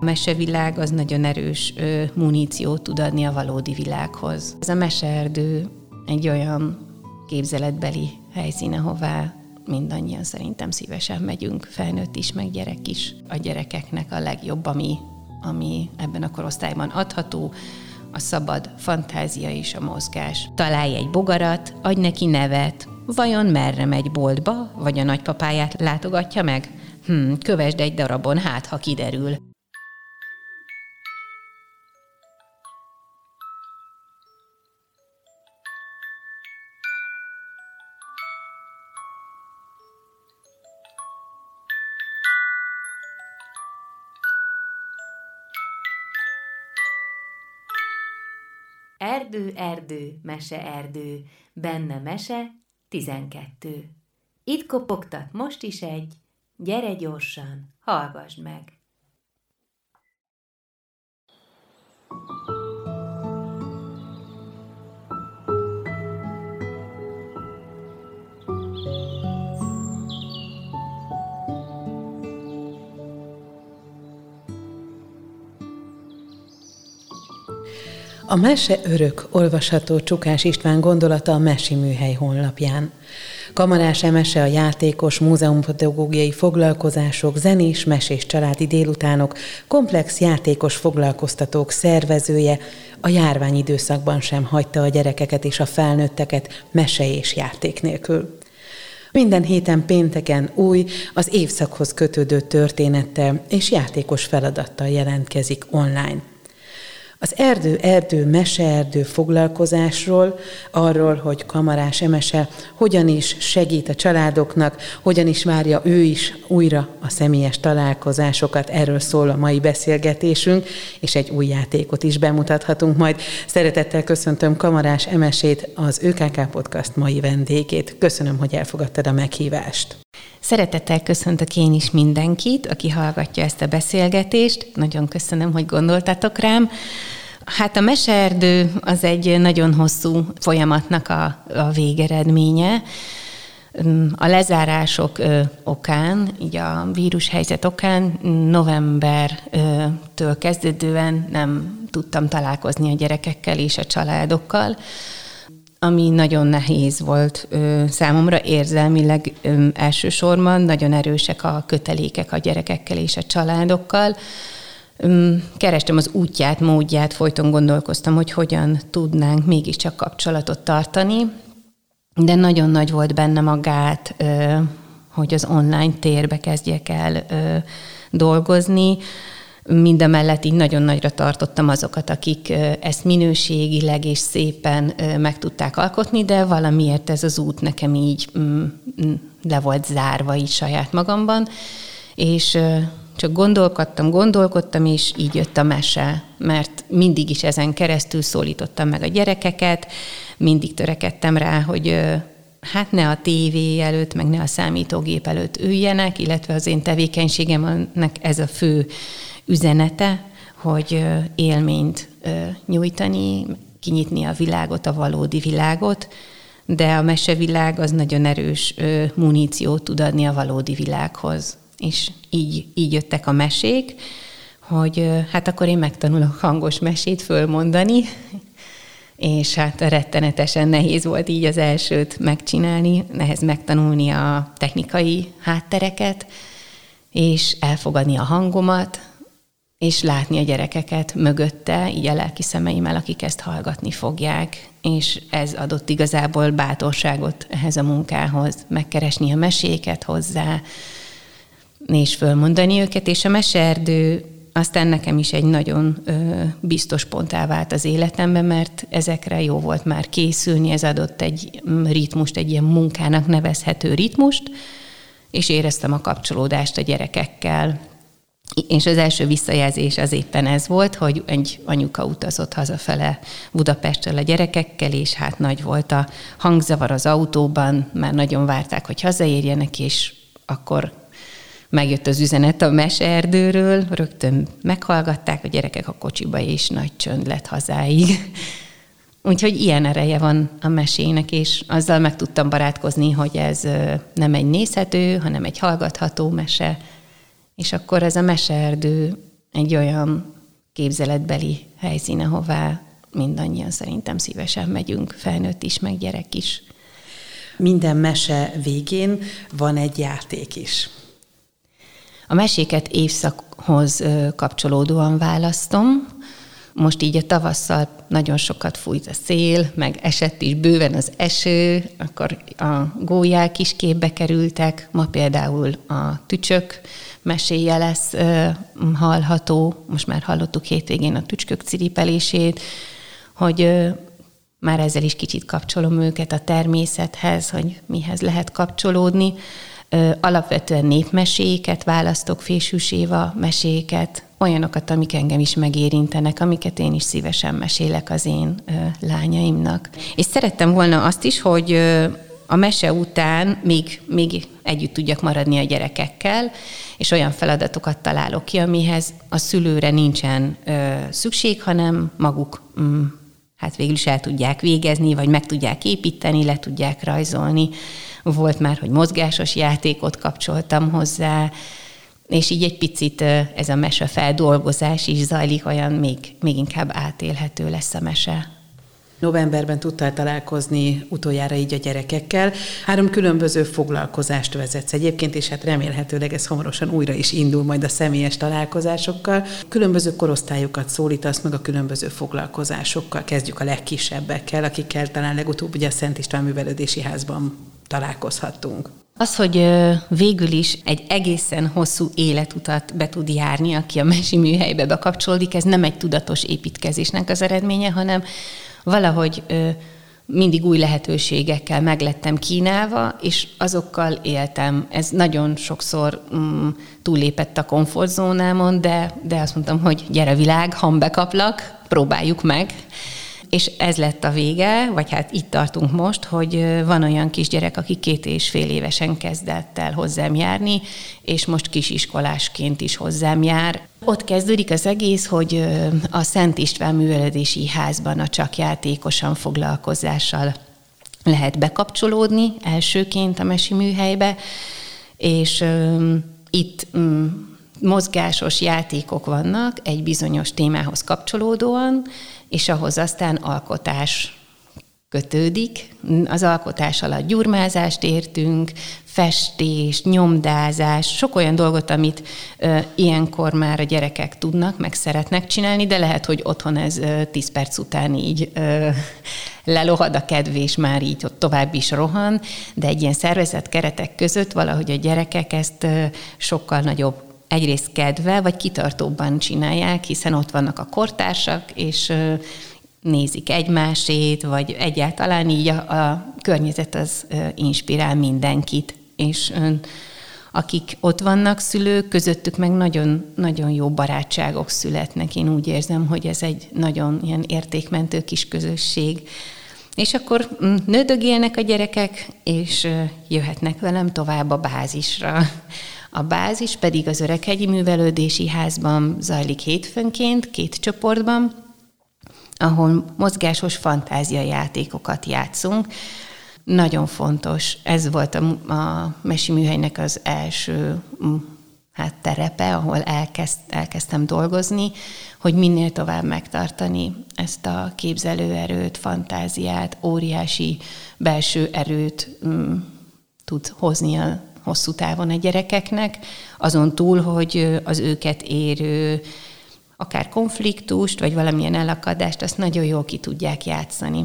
A mesevilág az nagyon erős muníciót tud adni a valódi világhoz. Ez a meseerdő egy olyan képzeletbeli helyszín, ahová mindannyian szerintem szívesen megyünk, felnőtt is, meg gyerek is. A gyerekeknek a legjobb, ami, ami ebben a korosztályban adható, a szabad fantázia és a mozgás. Találj egy bogarat, adj neki nevet, vajon merre megy boltba, vagy a nagypapáját látogatja meg? Hm, kövesd egy darabon, hát ha kiderül. Erdő, erdő, mese, erdő, benne mese, tizenkettő. Itt kopogtat most is egy, gyere gyorsan, hallgassd meg. A mese örök olvasható Csukás István gondolata a Mesi Műhely honlapján. Kamarás emese a játékos múzeumpedagógiai foglalkozások, zenés, mesés családi délutánok, komplex játékos foglalkoztatók szervezője, a járvány időszakban sem hagyta a gyerekeket és a felnőtteket mese és játék nélkül. Minden héten pénteken új, az évszakhoz kötődő történettel és játékos feladattal jelentkezik online. Az erdő-erdő meseerdő foglalkozásról, arról, hogy kamarás emese hogyan is segít a családoknak, hogyan is várja ő is újra a személyes találkozásokat, erről szól a mai beszélgetésünk, és egy új játékot is bemutathatunk majd. Szeretettel köszöntöm kamarás emesét, az ÖKK Podcast mai vendégét. Köszönöm, hogy elfogadtad a meghívást. Szeretettel köszöntök én is mindenkit, aki hallgatja ezt a beszélgetést. Nagyon köszönöm, hogy gondoltatok rám. Hát a meseerdő az egy nagyon hosszú folyamatnak a, a végeredménye. A lezárások okán, így a vírushelyzet okán novembertől kezdődően nem tudtam találkozni a gyerekekkel és a családokkal ami nagyon nehéz volt ö, számomra érzelmileg ö, elsősorban, nagyon erősek a kötelékek a gyerekekkel és a családokkal. Kerestem az útját, módját, folyton gondolkoztam, hogy hogyan tudnánk mégiscsak kapcsolatot tartani, de nagyon nagy volt bennem a gát, ö, hogy az online térbe kezdjek el dolgozni, Mindemellett így nagyon nagyra tartottam azokat, akik ezt minőségileg és szépen meg tudták alkotni, de valamiért ez az út nekem így mm, le volt zárva így saját magamban, és csak gondolkodtam, gondolkodtam, és így jött a mese, mert mindig is ezen keresztül szólítottam meg a gyerekeket, mindig törekedtem rá, hogy hát ne a tévé előtt, meg ne a számítógép előtt üljenek, illetve az én tevékenységemnek ez a fő üzenete, hogy élményt nyújtani, kinyitni a világot, a valódi világot, de a mesevilág az nagyon erős muníciót tud adni a valódi világhoz. És így, így jöttek a mesék, hogy hát akkor én megtanulok hangos mesét fölmondani, és hát rettenetesen nehéz volt így az elsőt megcsinálni, nehez megtanulni a technikai háttereket, és elfogadni a hangomat, és látni a gyerekeket mögötte, így a lelki szemeimmel, akik ezt hallgatni fogják. És ez adott igazából bátorságot ehhez a munkához, megkeresni a meséket hozzá, és fölmondani őket, és a meserdő aztán nekem is egy nagyon ö, biztos ponttá vált az életemben, mert ezekre jó volt már készülni, ez adott egy ritmust, egy ilyen munkának nevezhető ritmust, és éreztem a kapcsolódást a gyerekekkel, és az első visszajelzés az éppen ez volt, hogy egy anyuka utazott hazafele Budapestről a gyerekekkel, és hát nagy volt a hangzavar az autóban, már nagyon várták, hogy hazaérjenek, és akkor megjött az üzenet a meserdőről, rögtön meghallgatták a gyerekek a kocsiba, és nagy csönd lett hazáig. Úgyhogy ilyen ereje van a mesének, és azzal meg tudtam barátkozni, hogy ez nem egy nézhető, hanem egy hallgatható mese, és akkor ez a meseerdő egy olyan képzeletbeli helyszín, ahová mindannyian szerintem szívesen megyünk, felnőtt is, meg gyerek is. Minden mese végén van egy játék is. A meséket évszakhoz kapcsolódóan választom. Most így a tavasszal nagyon sokat fújt a szél, meg esett is bőven az eső, akkor a gólyák is képbe kerültek. Ma például a tücsök meséje lesz hallható. Most már hallottuk hétvégén a tücskök ciripelését, hogy már ezzel is kicsit kapcsolom őket a természethez, hogy mihez lehet kapcsolódni. Alapvetően népmeséket választok, Fésűs Éva meséket, olyanokat, amik engem is megérintenek, amiket én is szívesen mesélek az én lányaimnak. És szerettem volna azt is, hogy a mese után még, még együtt tudjak maradni a gyerekekkel, és olyan feladatokat találok ki, amihez a szülőre nincsen ö, szükség, hanem maguk mm, hát végül is el tudják végezni, vagy meg tudják építeni, le tudják rajzolni. Volt már, hogy mozgásos játékot kapcsoltam hozzá, és így egy picit ez a mese feldolgozás is zajlik, olyan még, még inkább átélhető lesz a mese. Novemberben tudtál találkozni utoljára így a gyerekekkel. Három különböző foglalkozást vezetsz egyébként, és hát remélhetőleg ez hamarosan újra is indul majd a személyes találkozásokkal. Különböző korosztályokat szólítasz meg a különböző foglalkozásokkal. Kezdjük a legkisebbekkel, akikkel talán legutóbb ugye a Szent István Művelődési Házban találkozhattunk. Az, hogy végül is egy egészen hosszú életutat be tud járni, aki a mesi műhelybe bekapcsolódik, ez nem egy tudatos építkezésnek az eredménye, hanem valahogy mindig új lehetőségekkel meglettem kínálva, és azokkal éltem. Ez nagyon sokszor mm, túlépett a komfortzónámon, de, de azt mondtam, hogy gyere világ, ha bekaplak, próbáljuk meg és ez lett a vége, vagy hát itt tartunk most, hogy van olyan kisgyerek, aki két és fél évesen kezdett el hozzám járni, és most kisiskolásként is hozzám jár. Ott kezdődik az egész, hogy a Szent István Művelődési Házban a csak játékosan foglalkozással lehet bekapcsolódni elsőként a mesi műhelybe, és itt mozgásos játékok vannak egy bizonyos témához kapcsolódóan, és ahhoz aztán alkotás kötődik. Az alkotás alatt gyurmázást értünk, festés, nyomdázás, sok olyan dolgot, amit ö, ilyenkor már a gyerekek tudnak, meg szeretnek csinálni, de lehet, hogy otthon ez ö, 10 perc után így ö, lelohad a kedv, már így ott tovább is rohan, de egy ilyen szervezett keretek között valahogy a gyerekek ezt ö, sokkal nagyobb egyrészt kedve, vagy kitartóbban csinálják, hiszen ott vannak a kortársak, és nézik egymásét, vagy egyáltalán így a, a környezet az inspirál mindenkit, és akik ott vannak szülők, közöttük meg nagyon, nagyon jó barátságok születnek. Én úgy érzem, hogy ez egy nagyon ilyen értékmentő kis közösség. És akkor nődögélnek a gyerekek, és jöhetnek velem tovább a bázisra, a bázis pedig az Öreghegyi Művelődési Házban zajlik hétfőnként, két csoportban, ahol mozgásos fantáziajátékokat játszunk. Nagyon fontos, ez volt a, a Mesi Műhelynek az első hát terepe, ahol elkezd, elkezdtem dolgozni, hogy minél tovább megtartani ezt a képzelőerőt, fantáziát, óriási belső erőt mm, tud hozni a hosszú távon a gyerekeknek, azon túl, hogy az őket érő akár konfliktust, vagy valamilyen elakadást, azt nagyon jól ki tudják játszani.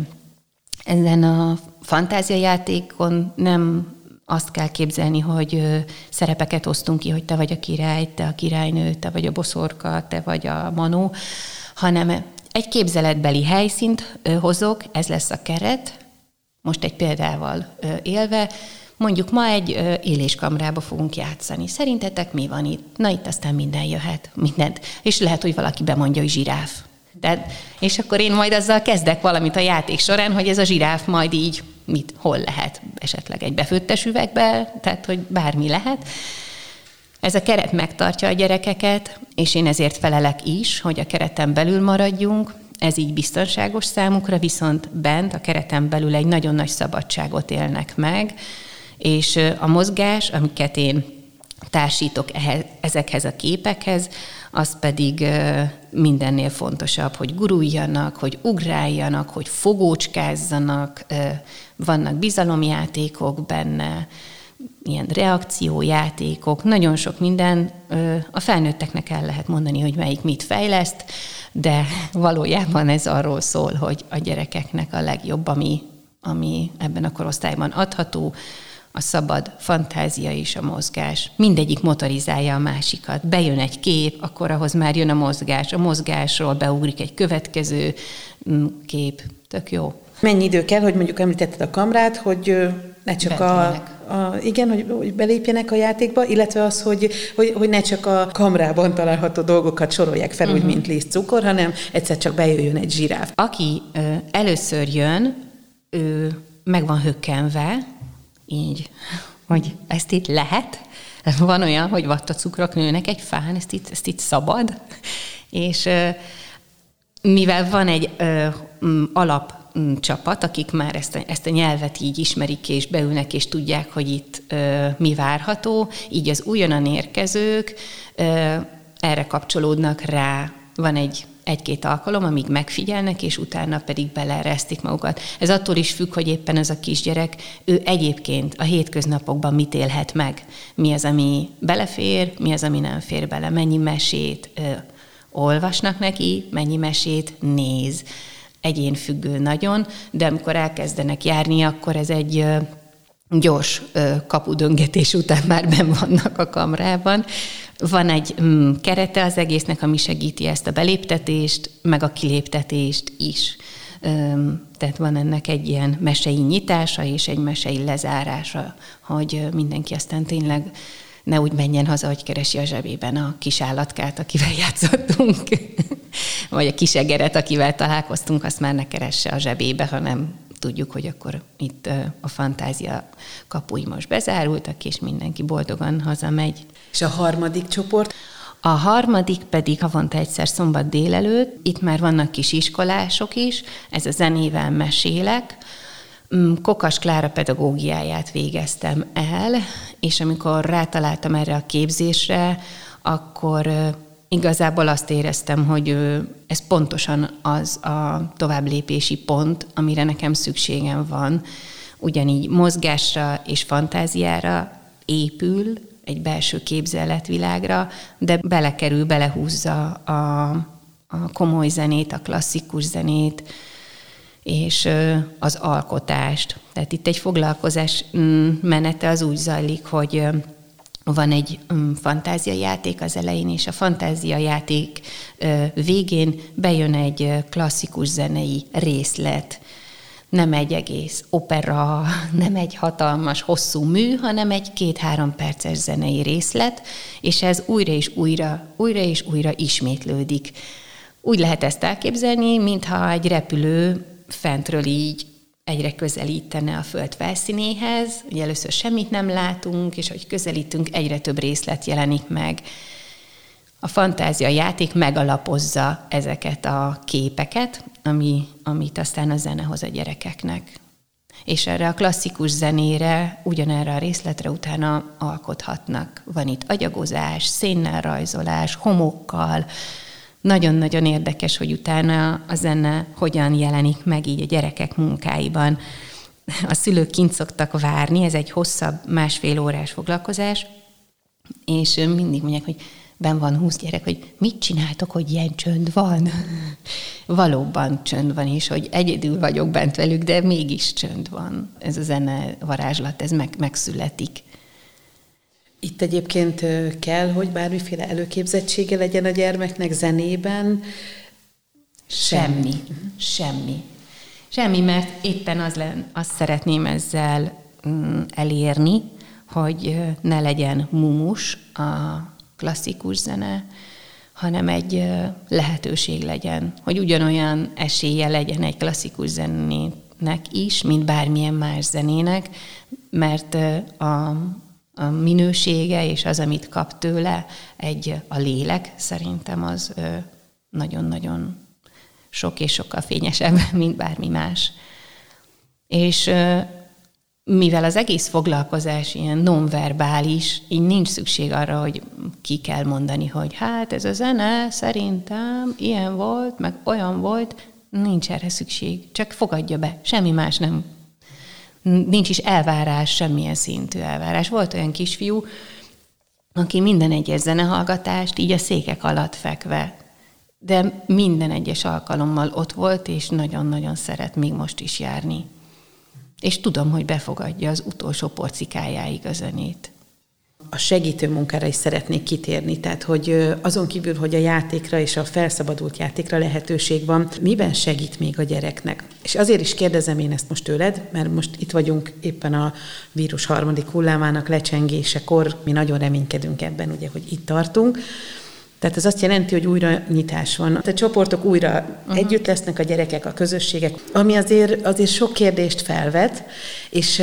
Ezen a fantáziajátékon nem azt kell képzelni, hogy szerepeket osztunk ki, hogy te vagy a király, te a királynő, te vagy a boszorka, te vagy a manó, hanem egy képzeletbeli helyszínt hozok, ez lesz a keret, most egy példával élve, Mondjuk ma egy éléskamrába fogunk játszani. Szerintetek mi van itt? Na itt aztán minden jöhet, mindent. És lehet, hogy valaki bemondja, hogy zsiráf. De, és akkor én majd azzal kezdek valamit a játék során, hogy ez a zsiráf majd így mit, hol lehet, esetleg egy befőttes üvegbe, tehát hogy bármi lehet. Ez a keret megtartja a gyerekeket, és én ezért felelek is, hogy a kereten belül maradjunk, ez így biztonságos számukra, viszont bent a kereten belül egy nagyon nagy szabadságot élnek meg, és a mozgás, amiket én társítok ehhez, ezekhez a képekhez, az pedig mindennél fontosabb, hogy guruljanak, hogy ugráljanak, hogy fogócskázzanak, vannak bizalomjátékok benne, ilyen reakciójátékok, nagyon sok minden. A felnőtteknek el lehet mondani, hogy melyik mit fejleszt, de valójában ez arról szól, hogy a gyerekeknek a legjobb, ami, ami ebben a korosztályban adható, a szabad fantázia és a mozgás. Mindegyik motorizálja a másikat. Bejön egy kép, akkor ahhoz már jön a mozgás. A mozgásról beugrik egy következő mm, kép. Tök jó. Mennyi idő kell, hogy mondjuk említetted a kamrát, hogy ne csak a, a, igen, hogy, hogy belépjenek a játékba, illetve az, hogy, hogy, hogy ne csak a kamrában található dolgokat sorolják fel, uh-huh. úgy, mint liszt cukor, hanem egyszer csak bejöjjön egy zsiráf. Aki ö, először jön, ő meg van hökkenve, így, hogy ezt itt lehet. Van olyan, hogy vattacukrok nőnek egy fán, ezt itt, ezt itt szabad. És mivel van egy alap csapat, akik már ezt a, ezt a nyelvet így ismerik és beülnek, és tudják, hogy itt ö, mi várható, így az újonnan érkezők ö, erre kapcsolódnak rá. Van egy egy-két alkalom, amíg megfigyelnek, és utána pedig beleresztik magukat. Ez attól is függ, hogy éppen ez a kisgyerek, ő egyébként a hétköznapokban mit élhet meg. Mi az, ami belefér, mi az, ami nem fér bele, mennyi mesét ö, olvasnak neki, mennyi mesét néz. Egyén függő nagyon, de amikor elkezdenek járni, akkor ez egy ö, gyors kapudöngetés után már ben vannak a kamrában, van egy mm, kerete az egésznek, ami segíti ezt a beléptetést, meg a kiléptetést is. Tehát van ennek egy ilyen mesei nyitása és egy mesei lezárása, hogy mindenki aztán tényleg ne úgy menjen haza, hogy keresi a zsebében a kis állatkát, akivel játszottunk, vagy a kis egeret, akivel találkoztunk, azt már ne keresse a zsebébe, hanem tudjuk, hogy akkor itt a fantázia kapui most bezárultak, és mindenki boldogan hazamegy. És a harmadik csoport? A harmadik pedig havonta egyszer szombat délelőtt, itt már vannak kis iskolások is, ez a zenével mesélek, mm, Kokas Klára pedagógiáját végeztem el, és amikor rátaláltam erre a képzésre, akkor igazából azt éreztem, hogy ez pontosan az a továbblépési pont, amire nekem szükségem van. Ugyanígy mozgásra és fantáziára épül, egy belső képzeletvilágra, de belekerül, belehúzza a, a komoly zenét, a klasszikus zenét, és az alkotást. Tehát itt egy foglalkozás mm, menete az úgy zajlik, hogy van egy um, fantáziajáték az elején, és a fantáziajáték végén bejön egy klasszikus zenei részlet, nem egy egész opera, nem egy hatalmas, hosszú mű, hanem egy két-három perces zenei részlet, és ez újra és újra, újra és újra ismétlődik. Úgy lehet ezt elképzelni, mintha egy repülő fentről így egyre közelítene a föld felszínéhez, hogy először semmit nem látunk, és hogy közelítünk, egyre több részlet jelenik meg. A fantázia játék megalapozza ezeket a képeket, ami, amit aztán a zene hoz a gyerekeknek. És erre a klasszikus zenére, ugyanerre a részletre utána alkothatnak. Van itt agyagozás, szénnel rajzolás, homokkal, nagyon-nagyon érdekes, hogy utána a zene hogyan jelenik meg így a gyerekek munkáiban. A szülők kint szoktak várni, ez egy hosszabb, másfél órás foglalkozás, és mindig mondják, hogy ben van húsz gyerek, hogy mit csináltok, hogy ilyen csönd van? Valóban csönd van, és hogy egyedül vagyok bent velük, de mégis csönd van. Ez a zene varázslat, ez meg, megszületik. Itt egyébként kell, hogy bármiféle előképzettsége legyen a gyermeknek zenében? Semmi. Semmi. Semmi, mert éppen az len, azt szeretném ezzel mm, elérni, hogy ne legyen mumus a klasszikus zene, hanem egy lehetőség legyen, hogy ugyanolyan esélye legyen egy klasszikus zenének is, mint bármilyen más zenének, mert a, a minősége és az, amit kap tőle, egy a lélek szerintem az nagyon-nagyon sok és sokkal fényesebb, mint bármi más. És mivel az egész foglalkozás ilyen nonverbális, így nincs szükség arra, hogy ki kell mondani, hogy hát ez a zene szerintem ilyen volt, meg olyan volt, nincs erre szükség. Csak fogadja be, semmi más nem. Nincs is elvárás, semmilyen szintű elvárás. Volt olyan kisfiú, aki minden egyes zenehallgatást így a székek alatt fekve, de minden egyes alkalommal ott volt, és nagyon-nagyon szeret még most is járni és tudom, hogy befogadja az utolsó porcikájáig a zenét. A segítő munkára is szeretnék kitérni, tehát hogy azon kívül, hogy a játékra és a felszabadult játékra lehetőség van, miben segít még a gyereknek? És azért is kérdezem én ezt most tőled, mert most itt vagyunk éppen a vírus harmadik hullámának lecsengésekor, mi nagyon reménykedünk ebben, ugye, hogy itt tartunk, tehát ez azt jelenti, hogy újra nyitás van. A csoportok újra uh-huh. együtt lesznek, a gyerekek, a közösségek, ami azért, azért sok kérdést felvet, és,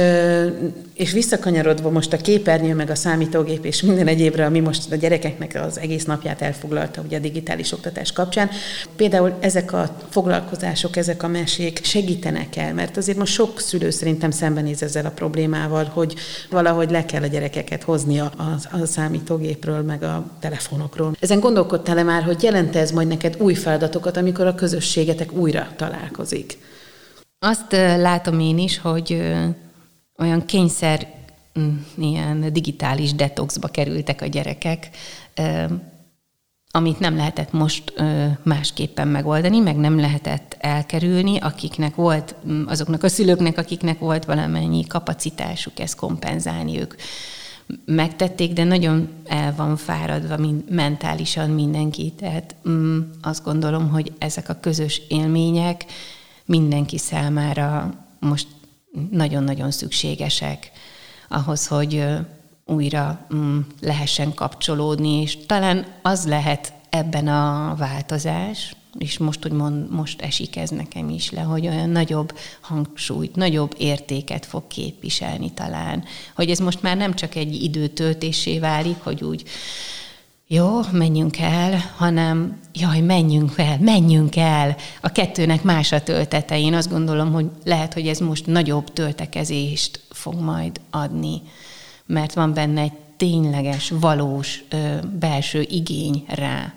és visszakanyarodva most a képernyő, meg a számítógép és minden egyébre, ami most a gyerekeknek az egész napját elfoglalta ugye a digitális oktatás kapcsán. Például ezek a foglalkozások, ezek a mesék segítenek el, mert azért most sok szülő szerintem szembenéz ezzel a problémával, hogy valahogy le kell a gyerekeket hozni a, a, a számítógépről, meg a telefonokról. Ezen gondolkodtál-e már, hogy jelente ez majd neked új feladatokat, amikor a közösségetek újra találkozik? Azt látom én is, hogy olyan kényszer mm, ilyen digitális detoxba kerültek a gyerekek, amit nem lehetett most másképpen megoldani, meg nem lehetett elkerülni, akiknek volt, mm, azoknak a szülőknek, akiknek volt valamennyi kapacitásuk ezt kompenzálni, ők megtették, de nagyon el van fáradva mind, mentálisan mindenki. Tehát mm, azt gondolom, hogy ezek a közös élmények mindenki számára most nagyon-nagyon szükségesek ahhoz, hogy újra mm, lehessen kapcsolódni, és talán az lehet ebben a változás, és most, hogy mond, most esik ez nekem is le, hogy olyan nagyobb hangsúlyt, nagyobb értéket fog képviselni talán. Hogy ez most már nem csak egy időtöltésé válik, hogy úgy jó, menjünk el, hanem jaj, menjünk el, menjünk el. A kettőnek más a töltete. Én azt gondolom, hogy lehet, hogy ez most nagyobb töltekezést fog majd adni, mert van benne egy tényleges, valós ö, belső igény rá.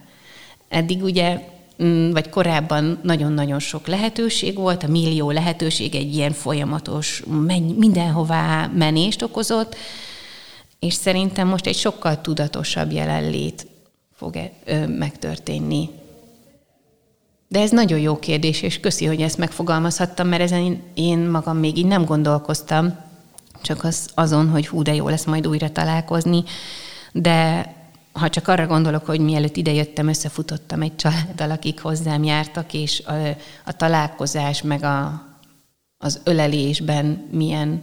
Eddig ugye mm, vagy korábban nagyon-nagyon sok lehetőség volt, a millió lehetőség egy ilyen folyamatos mindenhová menést okozott, és szerintem most egy sokkal tudatosabb jelenlét fog -e, megtörténni. De ez nagyon jó kérdés, és köszi, hogy ezt megfogalmazhattam, mert ezen én magam még így nem gondolkoztam, csak az, azon, hogy hú, de jó lesz majd újra találkozni, de ha csak arra gondolok, hogy mielőtt idejöttem, összefutottam egy családdal, akik hozzám jártak, és a, a találkozás, meg a, az ölelésben milyen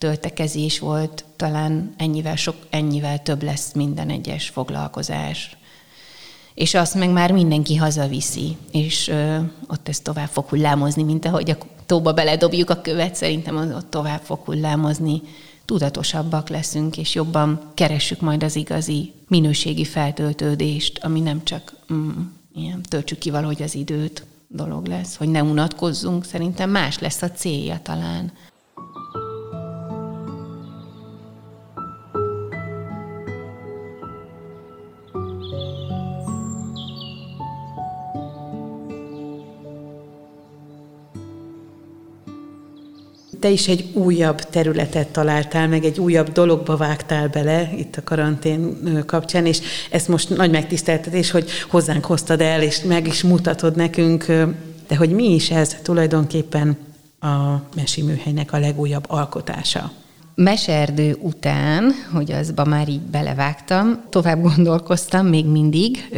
töltekezés volt, talán ennyivel, sok, ennyivel több lesz minden egyes foglalkozás. És azt meg már mindenki hazaviszi, és ö, ott ez tovább fog hullámozni, mint ahogy a tóba beledobjuk a követ, szerintem az ott tovább fog hullámozni. Tudatosabbak leszünk, és jobban keressük majd az igazi minőségi feltöltődést, ami nem csak mm, ilyen töltsük ki valahogy az időt dolog lesz, hogy ne unatkozzunk, szerintem más lesz a célja talán. Te is egy újabb területet találtál meg, egy újabb dologba vágtál bele itt a karantén kapcsán, és ezt most nagy megtiszteltetés, hogy hozzánk hoztad el, és meg is mutatod nekünk, de hogy mi is ez tulajdonképpen a Mesi műhelynek a legújabb alkotása. Meserdő után, hogy azba már így belevágtam, tovább gondolkoztam még mindig,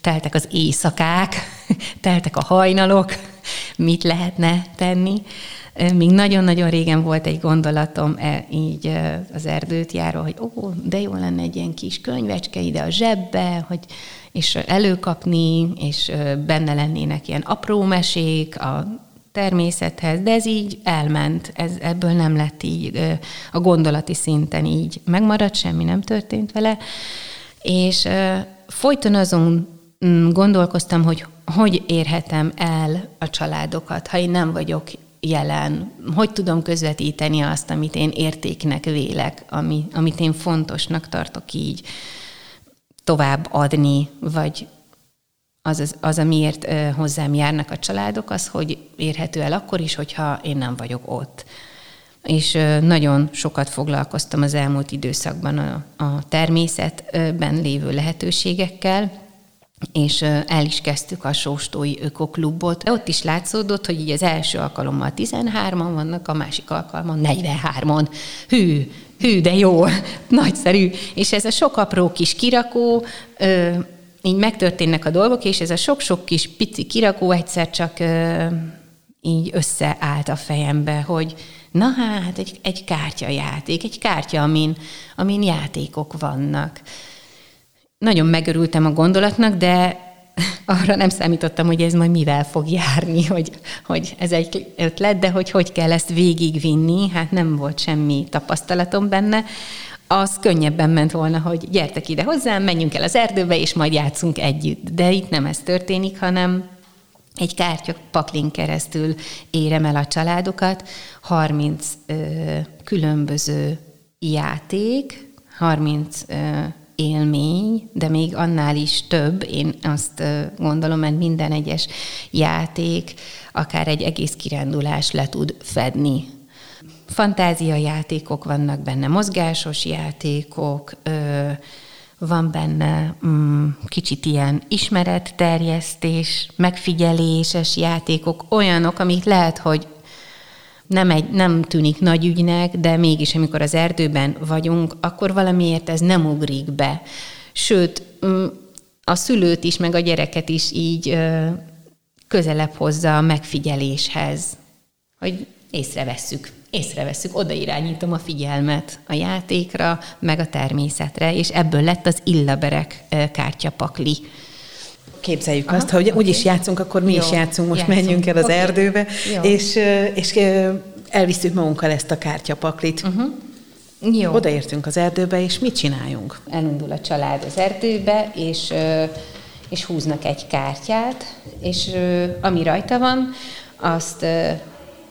teltek az éjszakák, teltek a hajnalok, mit lehetne tenni. Még nagyon-nagyon régen volt egy gondolatom e, így az erdőt járó, hogy ó, de jó lenne egy ilyen kis könyvecske ide a zsebbe, hogy és előkapni, és benne lennének ilyen apró mesék a természethez, de ez így elment, ez, ebből nem lett így a gondolati szinten így megmaradt, semmi nem történt vele, és folyton azon mm, gondolkoztam, hogy hogy érhetem el a családokat, ha én nem vagyok jelen, hogy tudom közvetíteni azt, amit én értéknek vélek, ami, amit én fontosnak tartok így tovább adni, vagy az, az, az amiért hozzám járnak a családok, az, hogy érhető el akkor is, hogyha én nem vagyok ott. És nagyon sokat foglalkoztam az elmúlt időszakban a, a természetben lévő lehetőségekkel, és el is kezdtük a Sóstói Ökoklubot. Ott is látszódott, hogy így az első alkalommal 13-an vannak, a másik alkalommal 43-on. Hű, hű, de jó, nagyszerű. És ez a sok apró kis kirakó, így megtörténnek a dolgok, és ez a sok-sok kis pici kirakó egyszer csak így összeállt a fejembe, hogy na hát egy, egy kártyajáték, egy kártya, amin, amin játékok vannak. Nagyon megörültem a gondolatnak, de arra nem számítottam, hogy ez majd mivel fog járni, hogy, hogy ez egy ötlet, de hogy hogy kell ezt végigvinni, hát nem volt semmi tapasztalatom benne. Az könnyebben ment volna, hogy gyertek ide hozzám, menjünk el az erdőbe, és majd játszunk együtt. De itt nem ez történik, hanem egy kártya paklin keresztül érem el a családokat, 30 ö, különböző játék, 30 ö, élmény, de még annál is több, én azt gondolom, mert minden egyes játék akár egy egész kirándulás le tud fedni. Fantázia játékok vannak benne, mozgásos játékok, van benne mm, kicsit ilyen ismeretterjesztés, megfigyeléses játékok, olyanok, amik lehet, hogy nem, egy, nem tűnik nagy ügynek, de mégis, amikor az erdőben vagyunk, akkor valamiért ez nem ugrik be. Sőt, mm, a szülőt is, meg a gyereket is így közelebb hozza a megfigyeléshez, hogy észrevesszük, észrevesszük, odairányítom a figyelmet a játékra, meg a természetre, és ebből lett az illaberek kártyapakli. Képzeljük Aha, azt, hogy okay. úgy is játszunk, akkor mi Jó, is játszunk, most játszunk. menjünk el az okay. erdőbe, Jó. és, és elviszük magunkkal ezt a kártyapaklit. Uh-huh. Jó. Odaértünk az erdőbe, és mit csináljunk? Elindul a család az erdőbe, és, és húznak egy kártyát, és ami rajta van, azt,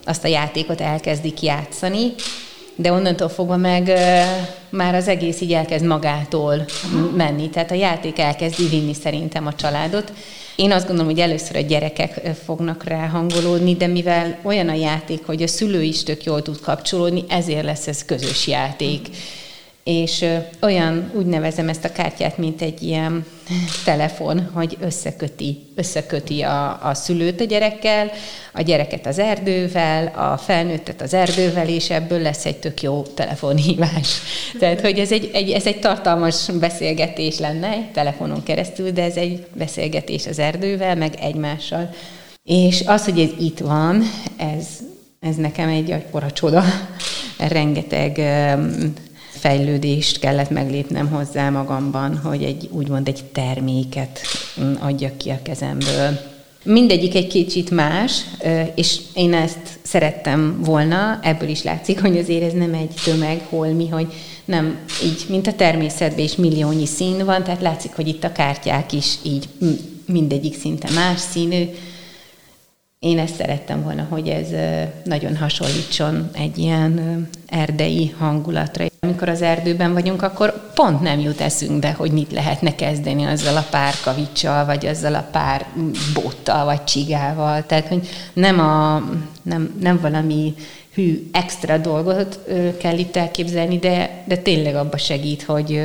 azt a játékot elkezdik játszani, de onnantól fogva meg már az egész így elkezd magától menni. Tehát a játék elkezdi vinni szerintem a családot. Én azt gondolom, hogy először a gyerekek fognak rá hangolódni, de mivel olyan a játék, hogy a szülő is tök jól tud kapcsolódni, ezért lesz ez közös játék és olyan, úgy nevezem ezt a kártyát, mint egy ilyen telefon, hogy összeköti, összeköti a, a szülőt a gyerekkel, a gyereket az erdővel, a felnőttet az erdővel, és ebből lesz egy tök jó telefonhívás. Tehát, hogy ez egy, egy, ez egy tartalmas beszélgetés lenne egy telefonon keresztül, de ez egy beszélgetés az erdővel, meg egymással. És az, hogy ez itt van, ez, ez nekem egy akkora csoda, rengeteg fejlődést kellett meglépnem hozzá magamban, hogy egy úgymond egy terméket mm, adjak ki a kezemből. Mindegyik egy kicsit más, és én ezt szerettem volna, ebből is látszik, hogy azért ez nem egy tömeg, holmi, hogy nem így, mint a természetben is milliónyi szín van, tehát látszik, hogy itt a kártyák is így mindegyik szinte más színű, én ezt szerettem volna, hogy ez nagyon hasonlítson egy ilyen erdei hangulatra. Amikor az erdőben vagyunk, akkor pont nem jut eszünkbe, hogy mit lehetne kezdeni azzal a pár kavicsal, vagy azzal a pár bottal, vagy csigával. Tehát, hogy nem, a, nem, nem valami hű extra dolgot kell itt elképzelni, de, de tényleg abba segít, hogy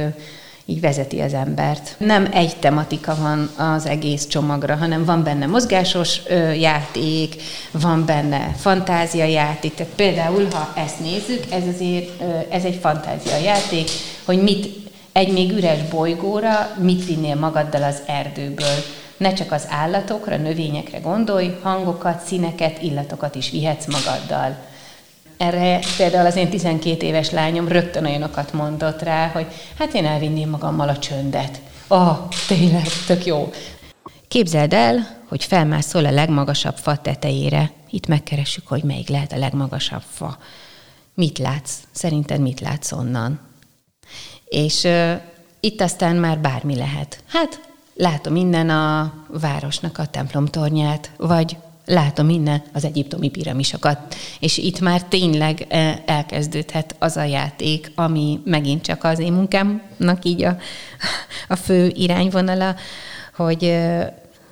így vezeti az embert. Nem egy tematika van az egész csomagra, hanem van benne mozgásos ö, játék, van benne fantázia játék, tehát például, ha ezt nézzük, ez azért, ö, ez egy fantázia játék, hogy mit egy még üres bolygóra mit vinnél magaddal az erdőből. Ne csak az állatokra, növényekre gondolj, hangokat, színeket, illatokat is vihetsz magaddal erre például az én 12 éves lányom rögtön olyanokat mondott rá, hogy hát én elvinném magammal a csöndet. Ah, tényleg, tök jó. Képzeld el, hogy felmászol a legmagasabb fa tetejére. Itt megkeressük, hogy melyik lehet a legmagasabb fa. Mit látsz? Szerinted mit látsz onnan? És uh, itt aztán már bármi lehet. Hát látom innen a városnak a templomtornyát, vagy látom innen az egyiptomi piramisokat. És itt már tényleg elkezdődhet az a játék, ami megint csak az én munkámnak így a, a fő irányvonala, hogy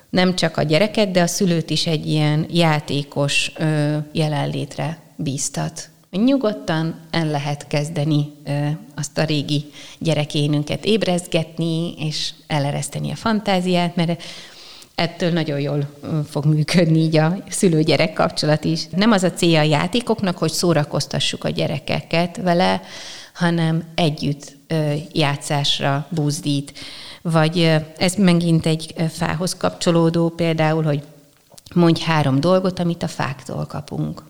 nem csak a gyereket, de a szülőt is egy ilyen játékos jelenlétre bíztat. Nyugodtan el lehet kezdeni azt a régi gyerekénünket ébrezgetni, és elereszteni a fantáziát, mert ettől nagyon jól fog működni így a szülő-gyerek kapcsolat is. Nem az a célja a játékoknak, hogy szórakoztassuk a gyerekeket vele, hanem együtt játszásra buzdít. Vagy ez megint egy fához kapcsolódó például, hogy mondj három dolgot, amit a fáktól kapunk.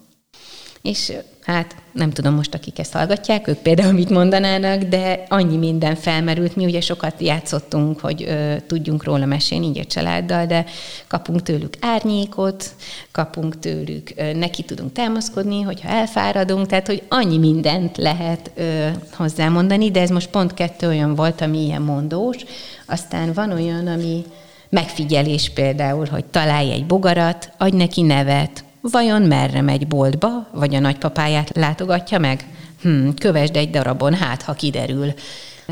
És hát nem tudom most, akik ezt hallgatják, ők például mit mondanának, de annyi minden felmerült. Mi ugye sokat játszottunk, hogy ö, tudjunk róla mesélni így a családdal, de kapunk tőlük árnyékot, kapunk tőlük, ö, neki tudunk támaszkodni, hogyha elfáradunk, tehát hogy annyi mindent lehet ö, hozzámondani, de ez most pont kettő olyan volt, ami ilyen mondós. Aztán van olyan, ami megfigyelés például, hogy találj egy bogarat, adj neki nevet, Vajon merre megy boltba, vagy a nagypapáját látogatja meg? Hm, kövesd egy darabon, hát ha kiderül.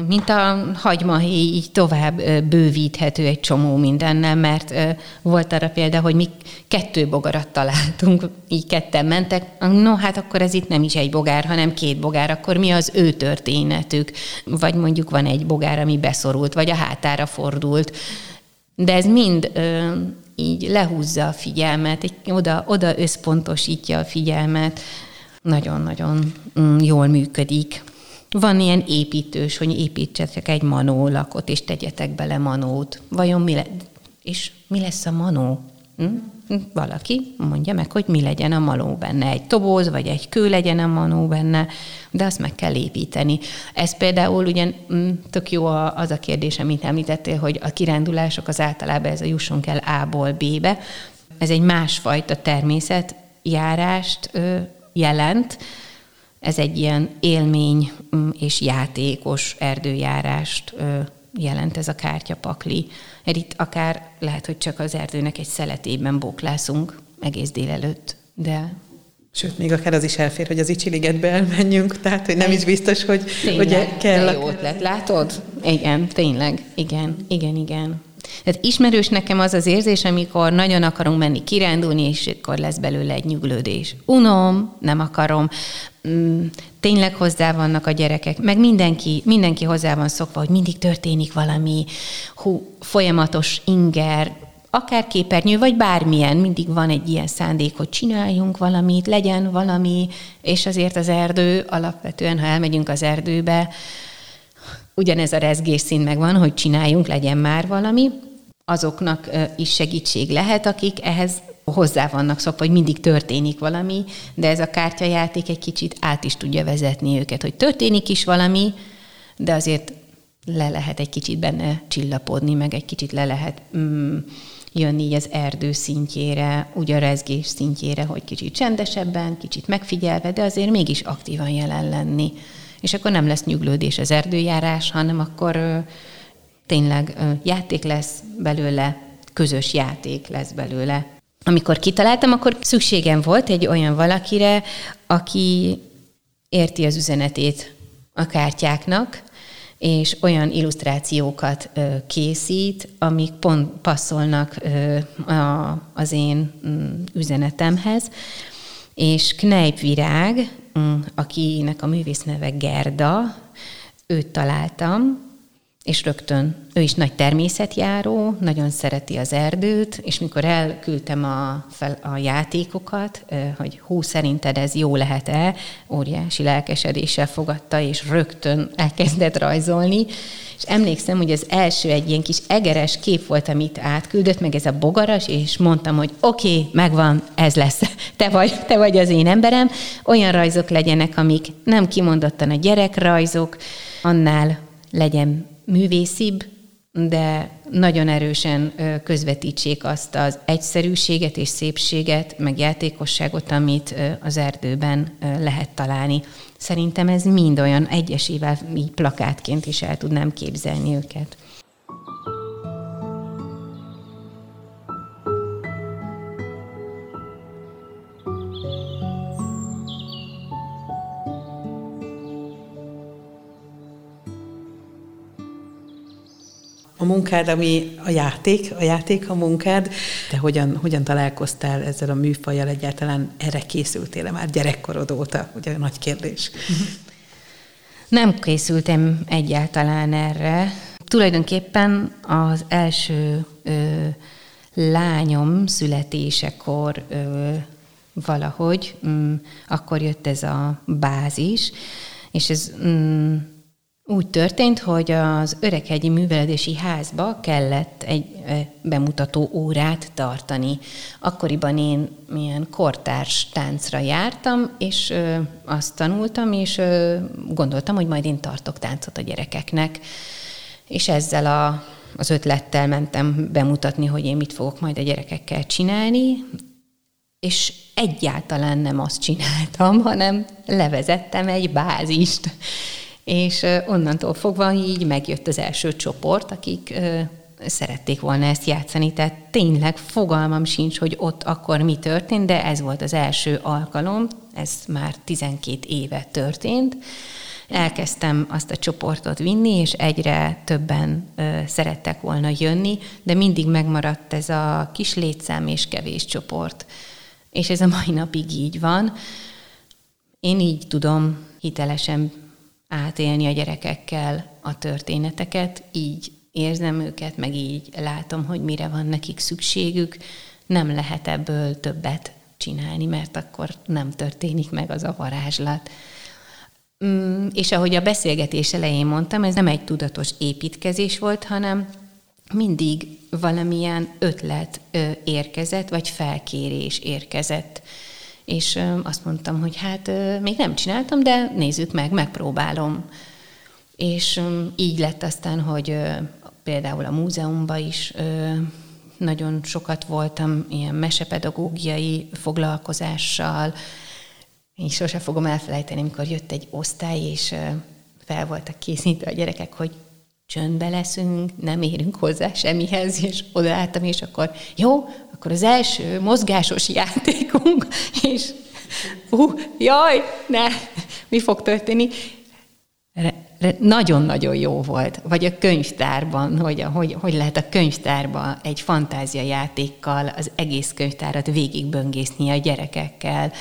Mint a hagymahéj, így tovább bővíthető egy csomó mindennel, mert volt arra példa, hogy mi kettő bogarat találtunk, így ketten mentek, no hát akkor ez itt nem is egy bogár, hanem két bogár, akkor mi az ő történetük? Vagy mondjuk van egy bogár, ami beszorult, vagy a hátára fordult. De ez mind így lehúzza a figyelmet, egy, oda, oda összpontosítja a figyelmet, nagyon-nagyon mm, jól működik. Van ilyen építős, hogy építsetek egy manólakot, és tegyetek bele manót. Vajon mi, le- és mi lesz a manó? Hm? valaki mondja meg, hogy mi legyen a maló benne. Egy toboz, vagy egy kő legyen a manó benne, de azt meg kell építeni. Ez például ugyan mm, tök jó az a kérdés, amit említettél, hogy a kirándulások az általában ez a jussunk el A-ból B-be. Ez egy másfajta természetjárást jelent, ez egy ilyen élmény és játékos erdőjárást jelent ez a kártyapakli. Mert itt akár lehet, hogy csak az erdőnek egy szeletében bóklászunk egész délelőtt, de Sőt, még akár az is elfér, hogy az Icsiligetbe elmenjünk, tehát hogy nem is biztos, hogy, tényleg, hogy kell. De jó ötlet, látod? Igen, tényleg, igen, igen, igen. Tehát ismerős nekem az az érzés, amikor nagyon akarunk menni kirándulni, és akkor lesz belőle egy nyuglődés. Unom, nem akarom. Mm, tényleg hozzá vannak a gyerekek, meg mindenki, mindenki hozzá van szokva, hogy mindig történik valami hú, folyamatos inger, akár képernyő, vagy bármilyen, mindig van egy ilyen szándék, hogy csináljunk valamit, legyen valami, és azért az erdő, alapvetően, ha elmegyünk az erdőbe, ugyanez a rezgés szín megvan, hogy csináljunk, legyen már valami, azoknak is segítség lehet, akik ehhez hozzá vannak szokva, hogy mindig történik valami, de ez a kártyajáték egy kicsit át is tudja vezetni őket, hogy történik is valami, de azért le lehet egy kicsit benne csillapodni, meg egy kicsit le lehet mm, jönni így az erdő szintjére, úgy a rezgés szintjére, hogy kicsit csendesebben, kicsit megfigyelve, de azért mégis aktívan jelen lenni. És akkor nem lesz nyuglódés az erdőjárás, hanem akkor ö, tényleg ö, játék lesz belőle, közös játék lesz belőle. Amikor kitaláltam, akkor szükségem volt egy olyan valakire, aki érti az üzenetét a kártyáknak, és olyan illusztrációkat készít, amik pont passzolnak az én mm, üzenetemhez. És Kneipp Virág, mm, akinek a művész neve Gerda, őt találtam, és rögtön ő is nagy természetjáró, nagyon szereti az erdőt, és mikor elküldtem a, fel, a játékokat, hogy hú, szerinted ez jó lehet-e, óriási lelkesedéssel fogadta, és rögtön elkezdett rajzolni, és emlékszem, hogy az első egy ilyen kis egeres kép volt, amit átküldött, meg ez a bogaras, és mondtam, hogy oké, okay, megvan, ez lesz, te vagy, te vagy az én emberem. Olyan rajzok legyenek, amik nem kimondottan a gyerekrajzok, annál legyen művészibb, de nagyon erősen közvetítsék azt az egyszerűséget és szépséget, meg játékosságot, amit az erdőben lehet találni. Szerintem ez mind olyan egyesével így plakátként is el tudnám képzelni őket. A munkád, ami a játék, a játék a munkád. Te hogyan, hogyan találkoztál ezzel a műfajjal egyáltalán? Erre készültél-e már gyerekkorod óta? Ugye nagy kérdés. Nem készültem egyáltalán erre. Tulajdonképpen az első ö, lányom születésekor ö, valahogy, mm, akkor jött ez a bázis, és ez mm, úgy történt, hogy az Öreghegyi Művelődési Házba kellett egy bemutató órát tartani. Akkoriban én milyen kortárs táncra jártam, és azt tanultam, és gondoltam, hogy majd én tartok táncot a gyerekeknek. És ezzel a, az ötlettel mentem bemutatni, hogy én mit fogok majd a gyerekekkel csinálni, és egyáltalán nem azt csináltam, hanem levezettem egy bázist. És onnantól fogva így megjött az első csoport, akik szerették volna ezt játszani, tehát tényleg fogalmam sincs, hogy ott akkor mi történt, de ez volt az első alkalom, ez már 12 éve történt. Elkezdtem azt a csoportot vinni, és egyre többen ö, szerettek volna jönni, de mindig megmaradt ez a kis létszám és kevés csoport. És ez a mai napig így van. Én így tudom hitelesen átélni a gyerekekkel a történeteket, így érzem őket, meg így látom, hogy mire van nekik szükségük. Nem lehet ebből többet csinálni, mert akkor nem történik meg az a varázslat. Mm, és ahogy a beszélgetés elején mondtam, ez nem egy tudatos építkezés volt, hanem mindig valamilyen ötlet érkezett, vagy felkérés érkezett és azt mondtam, hogy hát még nem csináltam, de nézzük meg, megpróbálom. És így lett aztán, hogy például a múzeumban is nagyon sokat voltam ilyen mesepedagógiai foglalkozással. Én sose fogom elfelejteni, amikor jött egy osztály, és fel voltak készítve a gyerekek, hogy csöndbe leszünk, nem érünk hozzá semmihez, és odaálltam, és akkor jó, akkor az első mozgásos játékunk, és uh, jaj, ne, mi fog történni? Nagyon-nagyon jó volt. Vagy a könyvtárban, hogy, hogy, hogy lehet a könyvtárban egy fantázia játékkal az egész könyvtárat végigböngészni a gyerekekkel.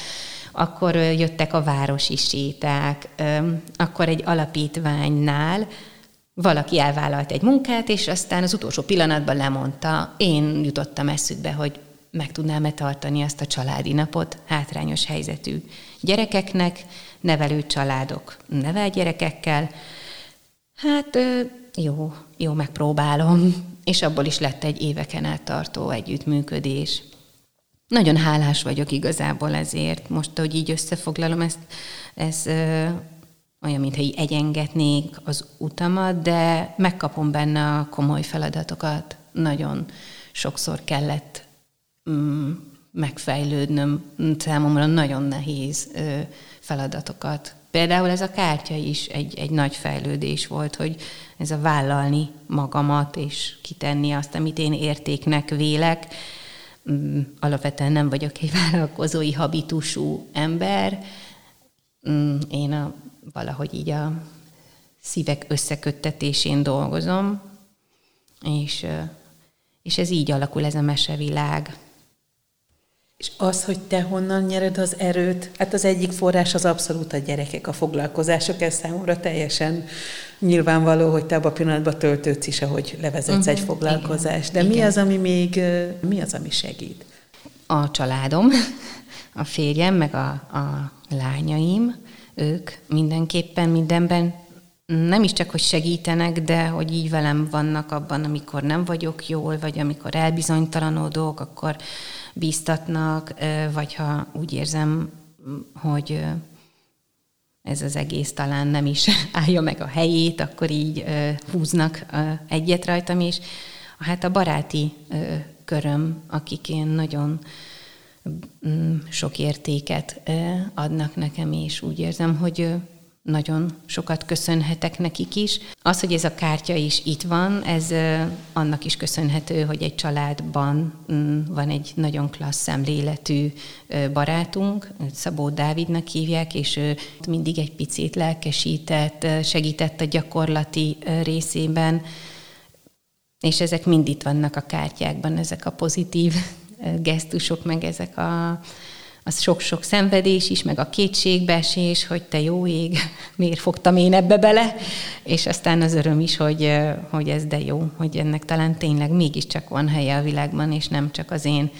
Akkor jöttek a városi séták, akkor egy alapítványnál, valaki elvállalt egy munkát, és aztán az utolsó pillanatban lemondta. Én jutottam eszükbe, hogy meg tudnám-e tartani azt a családi napot hátrányos helyzetű gyerekeknek, nevelő családok nevel gyerekekkel. Hát jó, jó, megpróbálom. És abból is lett egy éveken át tartó együttműködés. Nagyon hálás vagyok igazából ezért. Most, hogy így összefoglalom ezt, ez olyan, mintha így egyengetnék az utamat, de megkapom benne a komoly feladatokat. Nagyon sokszor kellett mm, megfejlődnöm, számomra nagyon nehéz ö, feladatokat. Például ez a kártya is egy, egy nagy fejlődés volt, hogy ez a vállalni magamat, és kitenni azt, amit én értéknek vélek. Mm, alapvetően nem vagyok egy vállalkozói habitusú ember. Mm, én a valahogy így a szívek összeköttetésén dolgozom, és, és ez így alakul ez a mesevilág. És az, hogy te honnan nyered az erőt, hát az egyik forrás az abszolút a gyerekek, a foglalkozások, ez számomra teljesen nyilvánvaló, hogy te abban a pillanatban töltődsz is, ahogy levezetsz uh-huh, egy foglalkozást. De igen. mi az, ami még, mi az, ami segít? A családom, a férjem, meg a, a lányaim, ők mindenképpen mindenben. Nem is csak, hogy segítenek, de hogy így velem vannak abban, amikor nem vagyok jól, vagy amikor elbizonytalanodok, akkor bíztatnak, vagy ha úgy érzem, hogy ez az egész talán nem is állja meg a helyét, akkor így húznak egyet rajtam, és hát a baráti köröm, akik én nagyon sok értéket adnak nekem, és úgy érzem, hogy nagyon sokat köszönhetek nekik is. Az, hogy ez a kártya is itt van, ez annak is köszönhető, hogy egy családban mm, van egy nagyon klassz szemléletű barátunk, Szabó Dávidnak hívják, és ő mindig egy picit lelkesített, segített a gyakorlati részében, és ezek mind itt vannak a kártyákban, ezek a pozitív gesztusok, meg ezek a, az sok-sok szenvedés is, meg a kétségbeesés, hogy te jó ég, miért fogtam én ebbe bele, és aztán az öröm is, hogy, hogy ez de jó, hogy ennek talán tényleg mégiscsak van helye a világban, és nem csak az én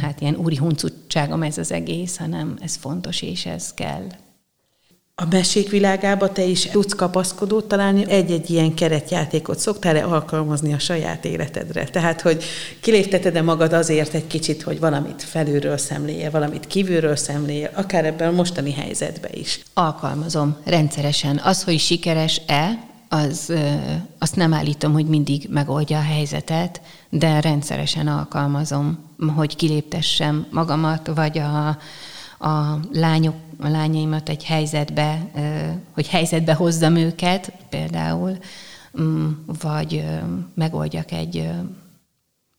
hát ilyen úri huncutságom ez az egész, hanem ez fontos, és ez kell. A mesék világába te is tudsz kapaszkodót találni, egy-egy ilyen keretjátékot szoktál-e alkalmazni a saját életedre? Tehát, hogy kilépteted-e magad azért egy kicsit, hogy valamit felülről szemléje, valamit kívülről szemléje, akár ebben a mostani helyzetben is? Alkalmazom rendszeresen. Az, hogy sikeres-e, az, azt nem állítom, hogy mindig megoldja a helyzetet, de rendszeresen alkalmazom, hogy kiléptessem magamat, vagy a, a lányok a lányaimat egy helyzetbe, hogy helyzetbe hozzam őket például, mm, vagy megoldjak egy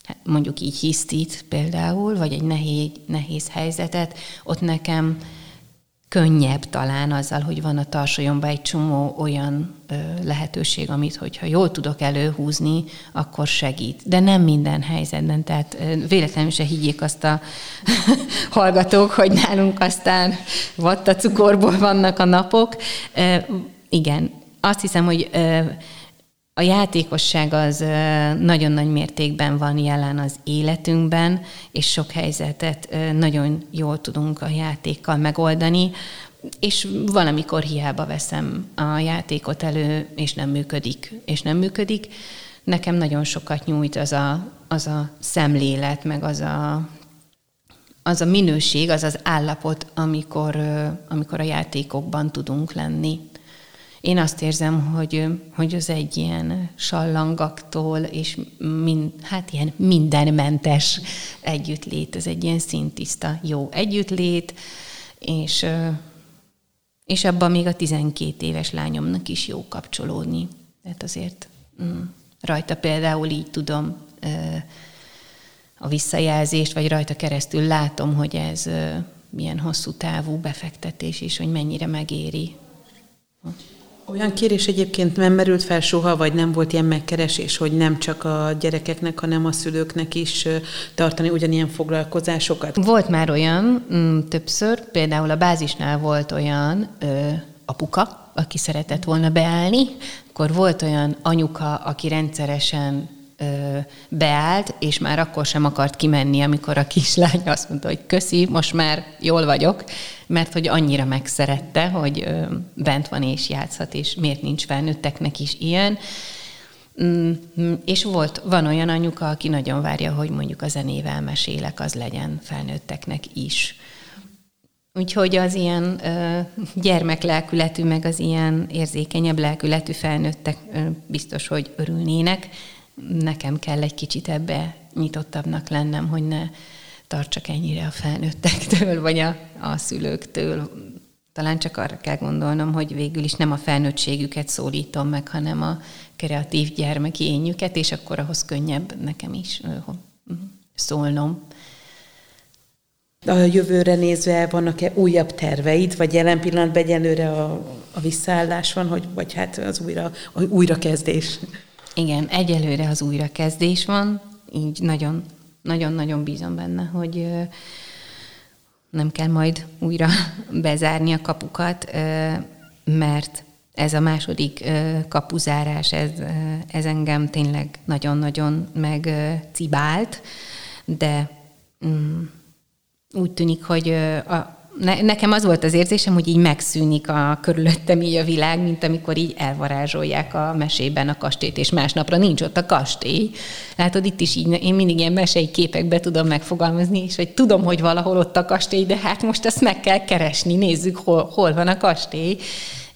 hát mondjuk így hisztit például, vagy egy nehéz, nehéz helyzetet, ott nekem könnyebb talán azzal, hogy van a tarsolyomban egy csomó olyan ö, lehetőség, amit, hogyha jól tudok előhúzni, akkor segít. De nem minden helyzetben, tehát ö, véletlenül se higgyék azt a hallgatók, hogy nálunk aztán vatta cukorból vannak a napok. Ö, igen, azt hiszem, hogy ö, a játékosság az nagyon nagy mértékben van jelen az életünkben, és sok helyzetet nagyon jól tudunk a játékkal megoldani, és valamikor hiába veszem a játékot elő, és nem működik, és nem működik. Nekem nagyon sokat nyújt az a, az a szemlélet, meg az a, az a minőség, az az állapot, amikor, amikor a játékokban tudunk lenni. Én azt érzem, hogy, hogy az egy ilyen sallangaktól és mind, hát ilyen mindenmentes együttlét, ez egy ilyen szintiszta jó együttlét, és, és abban még a 12 éves lányomnak is jó kapcsolódni. Tehát azért mm, rajta például így tudom a visszajelzést, vagy rajta keresztül látom, hogy ez milyen hosszú távú befektetés, és hogy mennyire megéri. Olyan kérés egyébként nem merült fel soha, vagy nem volt ilyen megkeresés, hogy nem csak a gyerekeknek, hanem a szülőknek is tartani ugyanilyen foglalkozásokat? Volt már olyan mm, többször, például a bázisnál volt olyan ö, apuka, aki szeretett volna beállni, akkor volt olyan anyuka, aki rendszeresen beállt, és már akkor sem akart kimenni, amikor a kislány azt mondta, hogy köszi, most már jól vagyok, mert hogy annyira megszerette, hogy bent van és játszhat, és miért nincs felnőtteknek is ilyen. Mm, és volt, van olyan anyuka, aki nagyon várja, hogy mondjuk a zenével mesélek, az legyen felnőtteknek is. Úgyhogy az ilyen ö, gyermeklelkületű, meg az ilyen érzékenyebb lelkületű felnőttek ö, biztos, hogy örülnének, nekem kell egy kicsit ebbe nyitottabbnak lennem, hogy ne tartsak ennyire a felnőttektől, vagy a, a szülőktől. Talán csak arra kell gondolnom, hogy végül is nem a felnőttségüket szólítom meg, hanem a kreatív gyermeki énjüket, és akkor ahhoz könnyebb nekem is szólnom. A jövőre nézve vannak-e újabb terveid, vagy jelen pillanatban egyelőre a, a visszaállás van, hogy, vagy hát az újra, a újrakezdés? Igen, egyelőre az újrakezdés van, így nagyon, nagyon-nagyon bízom benne, hogy nem kell majd újra bezárni a kapukat, mert ez a második kapuzárás, ez, ez engem tényleg nagyon-nagyon megcibált, de mm, úgy tűnik, hogy a, ne, nekem az volt az érzésem, hogy így megszűnik a körülöttem így a világ, mint amikor így elvarázsolják a mesében a kastélyt, és másnapra nincs ott a kastély. Látod, itt is így, én mindig ilyen mesei képekbe tudom megfogalmazni, és hogy tudom, hogy valahol ott a kastély, de hát most ezt meg kell keresni, nézzük, hol, hol van a kastély.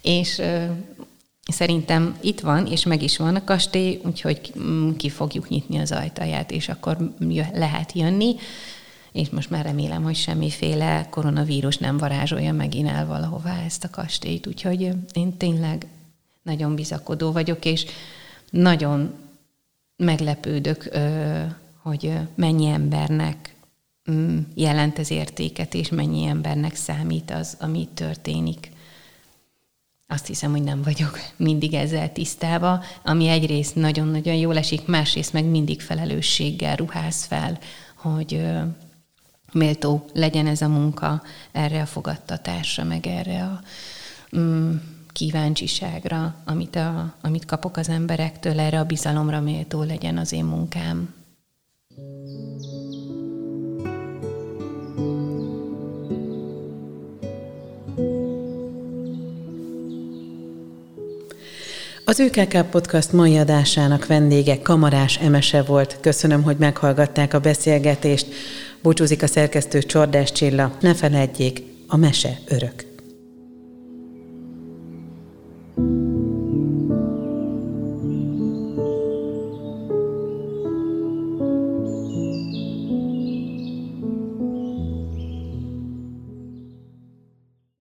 És Szerintem itt van, és meg is van a kastély, úgyhogy mm, ki fogjuk nyitni az ajtaját, és akkor lehet jönni és most már remélem, hogy semmiféle koronavírus nem varázsolja megint el valahová ezt a kastélyt. Úgyhogy én tényleg nagyon bizakodó vagyok, és nagyon meglepődök, hogy mennyi embernek mm, jelent az értéket, és mennyi embernek számít az, ami történik. azt hiszem, hogy nem vagyok mindig ezzel tisztába, ami egyrészt nagyon-nagyon jól esik, másrészt meg mindig felelősséggel ruház fel, hogy méltó legyen ez a munka erre a fogadtatásra, meg erre a mm, kíváncsiságra, amit, a, amit kapok az emberektől, erre a bizalomra méltó legyen az én munkám. Az ÜKK Podcast mai adásának vendége Kamarás Emese volt. Köszönöm, hogy meghallgatták a beszélgetést. Búcsúzik a szerkesztő Csordás Csilla. Ne feledjék, a mese örök.